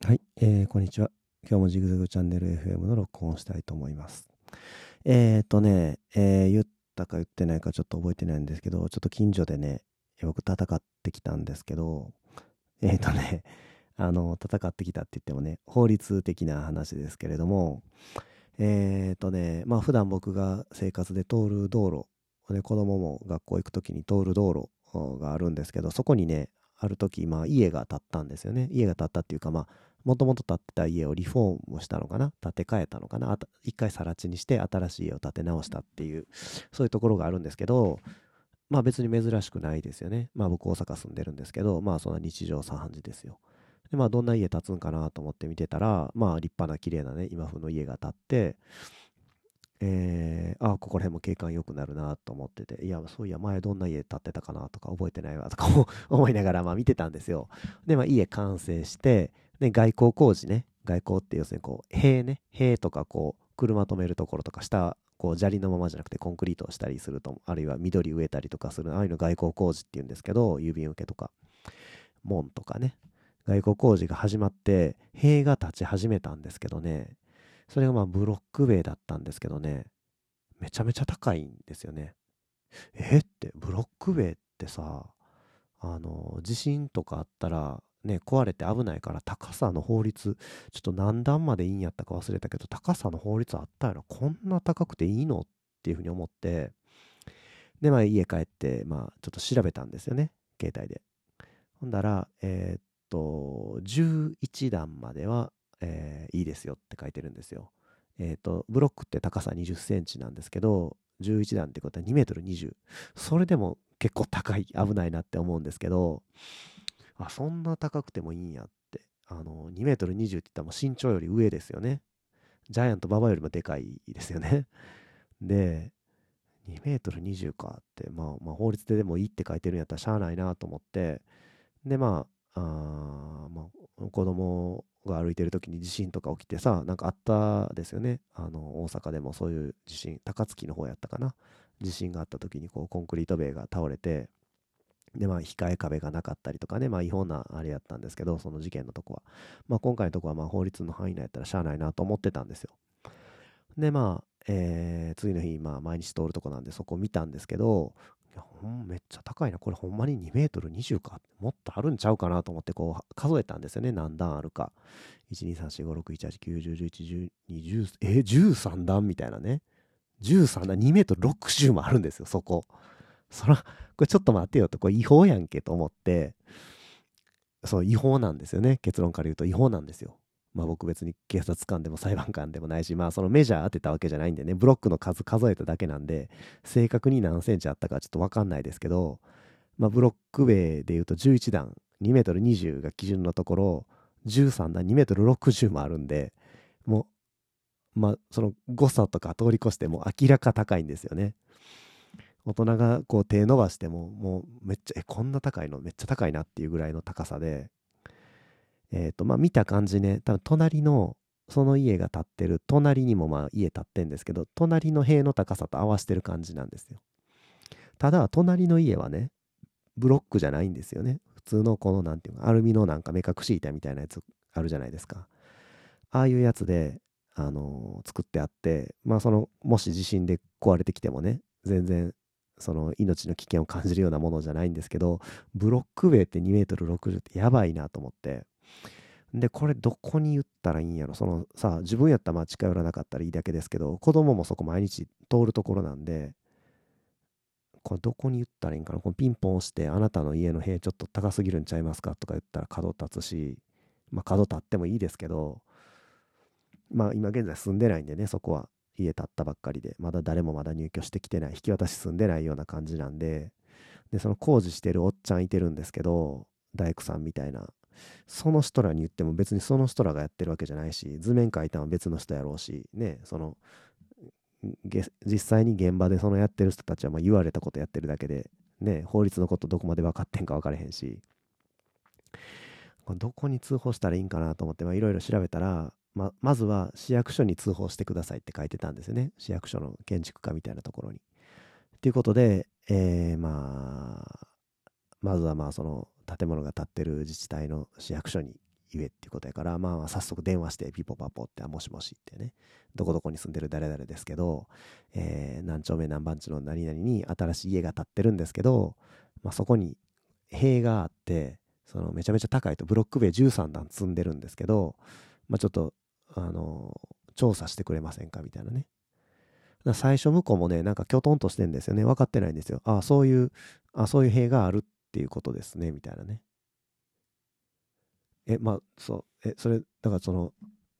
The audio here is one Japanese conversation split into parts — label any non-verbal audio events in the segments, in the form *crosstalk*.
はい、えー、こんにちは。今日もジグザグチャンネル FM の録音をしたいと思います。えーとね、えー、言ったか言ってないかちょっと覚えてないんですけど、ちょっと近所でね、僕戦ってきたんですけど、えーとね、*laughs* あの、戦ってきたって言ってもね、法律的な話ですけれども、えーとね、まあ普段僕が生活で通る道路、子供も学校行く時に通る道路があるんですけど、そこにね、ある時、まあ家が建ったんですよね。家が建ったっていうか、まあ、もともと建ってた家をリフォームしたのかな？建て替えたのかな？一回更地にして新しい家を建て直したっていう、そういうところがあるんですけど、まあ別に珍しくないですよね。まあ僕大阪住んでるんですけど、まあそんな日常茶飯事ですよ。でまあどんな家建つんかなと思って見てたら、まあ立派な綺麗なね、今風の家が建って、えー、あここら辺も景観良くなるなと思ってて、いや、そういや、前どんな家建ってたかなとか覚えてないわとか *laughs* 思いながらまあ見てたんですよ。で、まあ家完成して、で、外交工事ね、外交って要するにこう、塀ね、塀とかこう、車止めるところとか下、こう砂利のままじゃなくてコンクリートをしたりすると、あるいは緑植えたりとかする、ああいうの外交工事って言うんですけど、郵便受けとか、門とかね、外交工事が始まって、塀が立ち始めたんですけどね、それがまあブロック塀だったんですけどね、めちゃめちゃ高いんですよね。え？って、ブロック塀ってさ、あの、地震とかあったら、ね、壊れて危ないから高さの法律、ちょっと何段までいいんやったか忘れたけど、高さの法律あったやろ。こんな高くていいの？っていうふうに思って、で、まあ家帰って、まあちょっと調べたんですよね。携帯で。ほんだら、えー、っと、11段まではえー、いいですよって書いてるんですよ。えっ、ー、と、ブロックって高さ20センチなんですけど、11段ってことは2メートル20。それでも結構高い、危ないなって思うんですけど、あ、そんな高くてもいいんやって。あの、2メートル20って言ったらもう身長より上ですよね。ジャイアント馬場よりもでかいですよね。で、2メートル20かって、まあ、まあ、法律ででもいいって書いてるんやったらしゃあないなと思って、で、まあ、あまあ、子供が歩いてる時に地震とか起きてさ、なんかあったですよね。あの、大阪でもそういう地震、高槻の方やったかな。地震があった時にこうコンクリート塀が倒れて、で、まあ、控え壁がなかったりとかね、まあ、違法なあれやったんですけど、その事件のとこは。まあ、今回のとこは、まあ、法律の範囲内やったらしゃあないなと思ってたんですよ。で、まあ、えー、次の日、まあ、毎日通るとこなんで、そこ見たんですけど、や、ほんめっちゃ高いな。これほんまに2メートル20か。もっとあるんちゃうかなと思ってこう数えたんですよね。何段あるか。1、2、3、4、5、6、1、8、9、10、11、12、10、えー、13段みたいなね。13段、2メートル60もあるんですよ、そこ。そら、これちょっと待ってよと、これ違法やんけと思って、そう、違法なんですよね。結論から言うと違法なんですよ。まあ僕別に警察官でも裁判官でもないし、まあそのメジャー当てたわけじゃないんでね、ブロックの数数えただけなんで、正確に何センチあったかちょっとわかんないですけど、まあブロック塀で言うと11段、2メートル20が基準のところ、13段2メートル60もあるんで、もう、まあその誤差とか通り越しても明らか高いんですよね。大人がこう手伸ばしても、もうめっちゃ、え、こんな高いの？めっちゃ高いなっていうぐらいの高さで、え、ー、と、まあ、見た感じね、多分隣の、その家が建ってる、隣にもまあ家建ってんですけど、隣の塀の高さと合わせてる感じなんですよ。ただ、隣の家はね、ブロックじゃないんですよね。普通のこの、なんていうか、アルミのなんか目隠し板みたいなやつあるじゃないですか。ああいうやつで、あのー、作ってあって、まあその、もし地震で壊れてきてもね、全然、その命の危険を感じるようなものじゃないんですけど、ブロック塀って2メートル60ってやばいなと思って、で、これどこに言ったらいいんやろ？そのさ、自分やったらまあ近寄らなかったらいいだけですけど、子供もそこ毎日通るところなんで、これどこに言ったらいいんかな？このピンポン押して、あなたの家の塀ちょっと高すぎるんちゃいますか？とか言ったら角立つし、まあ角立ってもいいですけど、まあ今現在住んでないんでね、そこは。家建ったばっかりで、まだ誰もまだ入居してきてない、引き渡し住んでないような感じなんで、で、その工事してるおっちゃんいてるんですけど、大工さんみたいな、その人らに言っても別にその人らがやってるわけじゃないし、図面描いたのは別の人やろうし、ね、その、実際に現場でそのやってる人たちはま言われたことやってるだけで、ね、法律のことどこまで分かってんか分からへんし、どこに通報したらいいんかなと思って、いろいろ調べたら、ま、まずは市役所に通報してくださいって書いてたんですよね。市役所の建築家みたいなところに。ということで、えー、まあ、まずはまあその建物が建ってる自治体の市役所に言えっていうことやから、まあ早速電話してピポパポって、もしもしってね、どこどこに住んでる誰々ですけど、えー、何丁目何番地の何々に新しい家が建ってるんですけど、まあそこに塀があって、そのめちゃめちゃ高いとブロック塀13段積んでるんですけど、まあちょっと、あの、調査してくれませんかみたいなね。最初向こうもね、なんかきょとんとしてんですよね。分かってないんですよ。ああ、そういう、あそういう塀があるっていうことですね、みたいなね。え、まあ、そう、え、それ、だからその、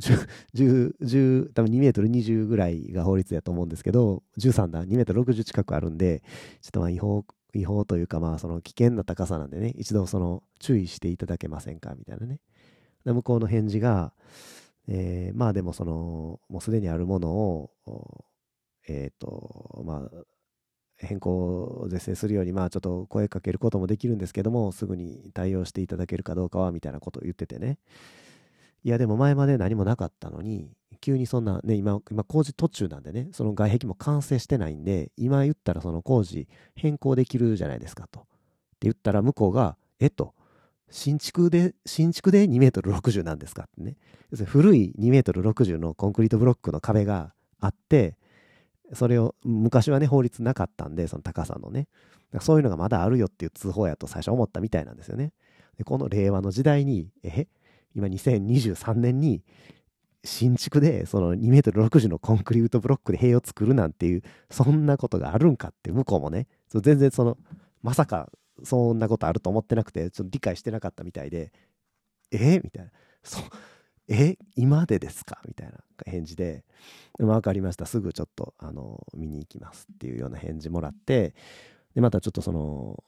10、10、10多分2メートル20ぐらいが法律やと思うんですけど、13段、2メートル60近くあるんで、ちょっとまあ違法、違法というかまあその危険な高さなんでね、一度その注意していただけませんかみたいなね。で向こうの返事が、えー、まあでもその、もうすでにあるものを、えっ、ー、と、まあ、変更を是正するように、まあちょっと声かけることもできるんですけども、すぐに対応していただけるかどうかは、みたいなことを言っててね。いや、でも前まで何もなかったのに、急にそんな、ね、今、今工事途中なんでね、その外壁も完成してないんで、今言ったらその工事変更できるじゃないですかと。って言ったら向こうが、えっと、新築で、新築で2メートル60なんですかってね。古い2メートル60のコンクリートブロックの壁があって、それを昔はね法律なかったんでその高さのね。そういうのがまだあるよっていう通報やと最初思ったみたいなんですよね。でこの令和の時代にえ今2023年に新築でその2メートル60のコンクリートブロックで塀を作るなんていうそんなことがあるんかって向こうもね。全然そのまさかそんなことあると思ってなくてちょっと理解してなかったみたいでえみたいな。そえ今でですか？みたいな返事で、分かりました。すぐちょっと、あの、見に行きますっていうような返事もらって、で、またちょっとその、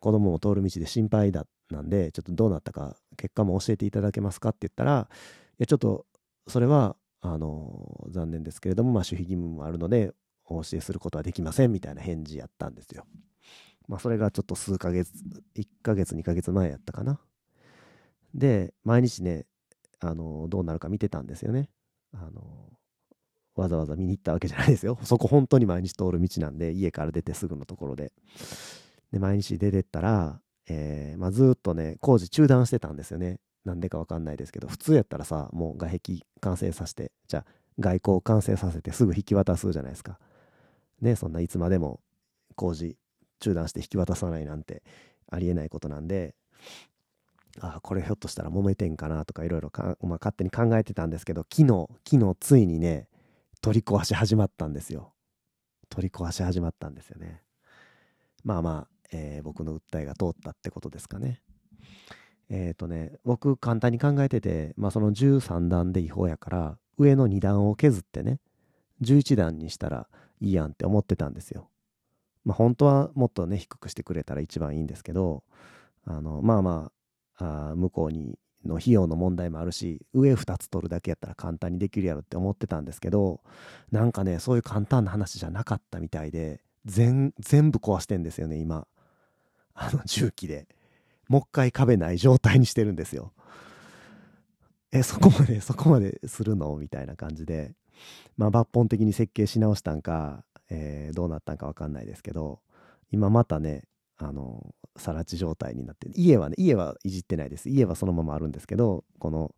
子供も通る道で心配だなんで、ちょっとどうなったか、結果も教えていただけますか？って言ったら、いや、ちょっと、それは、あの、残念ですけれども、まあ、守秘義務もあるので、お教えすることはできませんみたいな返事やったんですよ。まあ、それがちょっと数ヶ月、1ヶ月、2ヶ月前やったかな。で、毎日ね、あの、どうなるか見てたんですよね。あの、わざわざ見に行ったわけじゃないですよ。*laughs* そこ本当に毎日通る道なんで、家から出てすぐのところで。で、毎日出てったら、えー、まあ、ずっとね、工事中断してたんですよね。なんでかわかんないですけど、普通やったらさ、もう外壁完成させて、じゃあ外交完成させてすぐ引き渡すじゃないですか。ね、そんないつまでも工事中断して引き渡さないなんてありえないことなんで、あこれひょっとしたら揉めてんかなとかいろいろ、勝手に考えてたんですけど昨日昨日ついにね取り壊し始まったんですよ。取り壊し始まったんですよね。まあまあ、えー、僕の訴えが通ったってことですかね。えっ、ー、とね僕簡単に考えてて、まあ、その13段で違法やから上の2段を削ってね11段にしたらいいやんって思ってたんですよ。まあ本当はもっとね低くしてくれたら一番いいんですけどあのまあまあ向こうにの費用の問題もあるし上2つ取るだけやったら簡単にできるやろって思ってたんですけどなんかねそういう簡単な話じゃなかったみたいで全部壊してんですよね今。あの重機で。もう一回壁ない状態にしてるんですよ。えそこまでそこまでするのみたいな感じで。まあ抜本的に設計し直したんか、えー、どうなったんか分かんないですけど今またねあの更地状態になって家はね家はいじってないです。家はそのままあるんですけどこの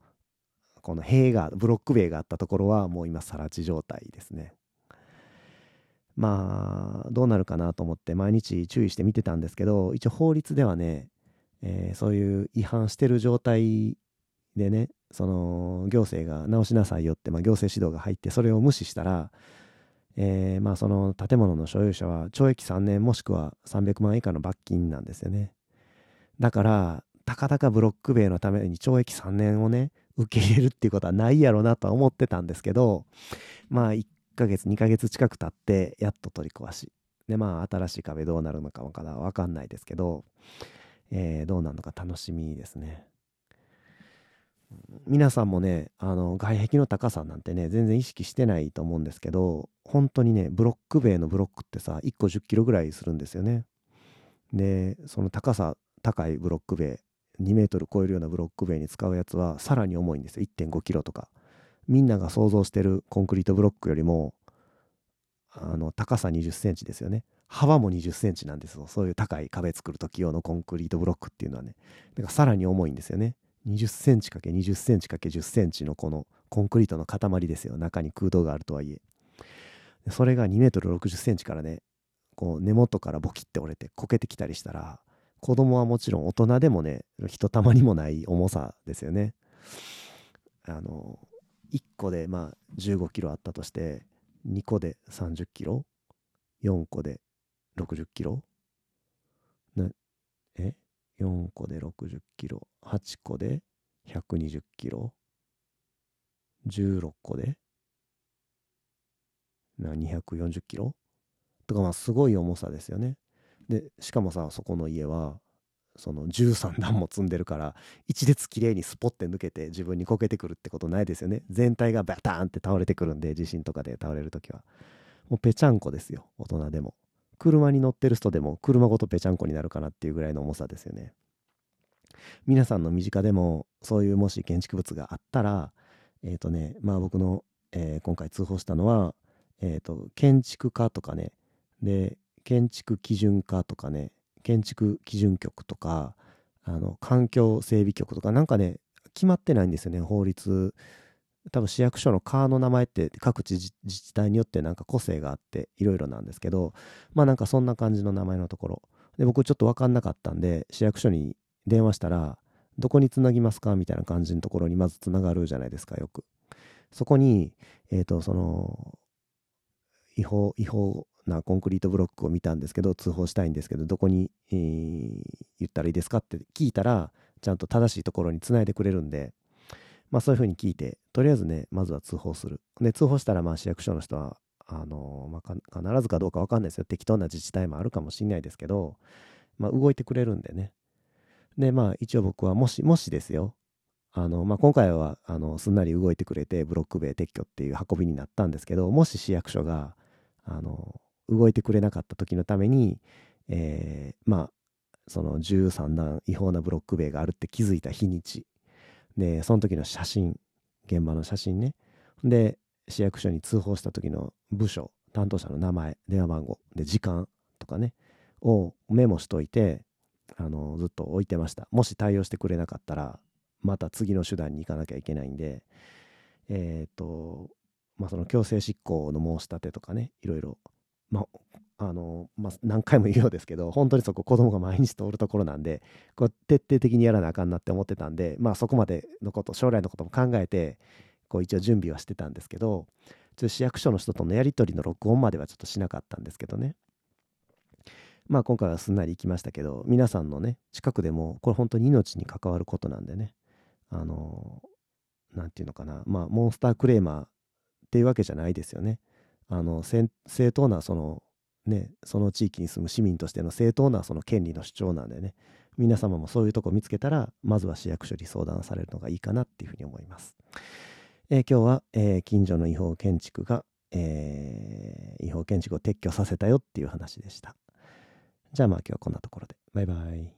この塀がブロック塀があったところはもう今更地状態ですね。まあどうなるかなと思って毎日注意して見てたんですけど一応法律ではね、えー、そういう違反してる状態でねその行政が直しなさいよって、まあ、行政指導が入ってそれを無視したらえー、まあその建物の所有者は懲役3年もしくは300万以下の罰金なんですよね。だから、たかだかブロック塀のために懲役3年をね、受け入れるっていうことはないやろなとは思ってたんですけど、まあ1ヶ月、2ヶ月近く経って、やっと取り壊し。で、まあ新しい壁どうなるのかわかんないですけど、えー、どうなるのか楽しみですね。皆さんもね、あの、外壁の高さなんてね、全然意識してないと思うんですけど、本当にね、ブロック塀のブロックってさ、1個10キロぐらいするんですよね。で、その高さ、高いブロック塀、2メートル超えるようなブロック塀に使うやつは、さらに重いんですよ。1.5キロとか。みんなが想像してるコンクリートブロックよりも、あの、高さ20センチですよね。幅も20センチなんですよ。そういう高い壁作る時用のコンクリートブロックっていうのはね。だからさらに重いんですよね。20センチかけ20センチかけ10センチのこのコンクリートの塊ですよ。中に空洞があるとはいえ。それが2メートル60センチからねこう根元からボキッて折れてこけてきたりしたら子供はもちろん大人でもねひとたまにもない重さですよね。あの1個でまあ15キロあったとして2個で30キロ4個で60キロ4個で60キロ8個で120キロ16個でな240キロ？とかまあすごい重さですよね。でしかもさそこの家はその13段も積んでるから一列きれいにスポッて抜けて自分にこけてくるってことないですよね。全体がバターンって倒れてくるんで地震とかで倒れる時は。もうぺちゃんこですよ大人でも。車に乗ってる人でも車ごとぺちゃんこになるかなっていうぐらいの重さですよね。皆さんの身近でもそういうもし建築物があったらえっ、ー、とねまあ僕の、えー、今回通報したのはえ、ー、と建築家とかね。で建築基準課とかね。建築基準局とかあの環境整備局とかなんかね決まってないんですよね。法律多分市役所の課の名前って各地自治体によってなんか個性があっていろいろなんですけどまあなんかそんな感じの名前のところ。で僕ちょっと分かんなかったんで市役所に電話したらどこにつなぎますか？みたいな感じのところにまずつながるじゃないですかよく。そこにえっ、ー、とその違法違法なコンクリートブロックを見たんですけど通報したいんですけどどこに、えー、言ったらいいですか？って聞いたらちゃんと正しいところにつないでくれるんでまあそういうふうに聞いてとりあえずねまずは通報する。で通報したらまあ市役所の人はあのまあ、必ずかどうか分かんないですよ。適当な自治体もあるかもしんないですけど、まあ、動いてくれるんでね。でまあ一応僕はもしもしですよ。あの、まあ、今回はあのすんなり動いてくれてブロック塀撤去っていう運びになったんですけどもし市役所があの動いてくれなかった時のために、えー、まあその13段違法なブロック塀があるって気づいた日にち。でその時の写真現場の写真ね。で市役所に通報した時の部署担当者の名前電話番号で時間とかねをメモしといてあのずっと置いてました。もし対応してくれなかったらまた次の手段に行かなきゃいけないんでえっ、ー、とまあその強制執行の申し立てとかねいろいろまあ、あの、まあ、*laughs* 何回も言うようですけど、本当にそこ子供が毎日通るところなんで、こう徹底的にやらなあかんなって思ってたんで、まあそこまでのこと、将来のことも考えて、こう一応準備はしてたんですけど、ちょ市役所の人とのやり取りの録音まではちょっとしなかったんですけどね。まあ今回はすんなり行きましたけど、皆さんのね、近くでも、これ本当に命に関わることなんでね、あの、なんていうのかな、まあモンスタークレーマーっていうわけじゃないですよね。あの正当なそのねその地域に住む市民としての正当なその権利の主張なんでね皆様もそういうとこ見つけたらまずは市役所に相談されるのがいいかなっていうふうに思います。えー、今日は、えー、近所の違法建築が、えー、違法建築を撤去させたよっていう話でした。じゃあまあ今日はこんなところで。バイバイ。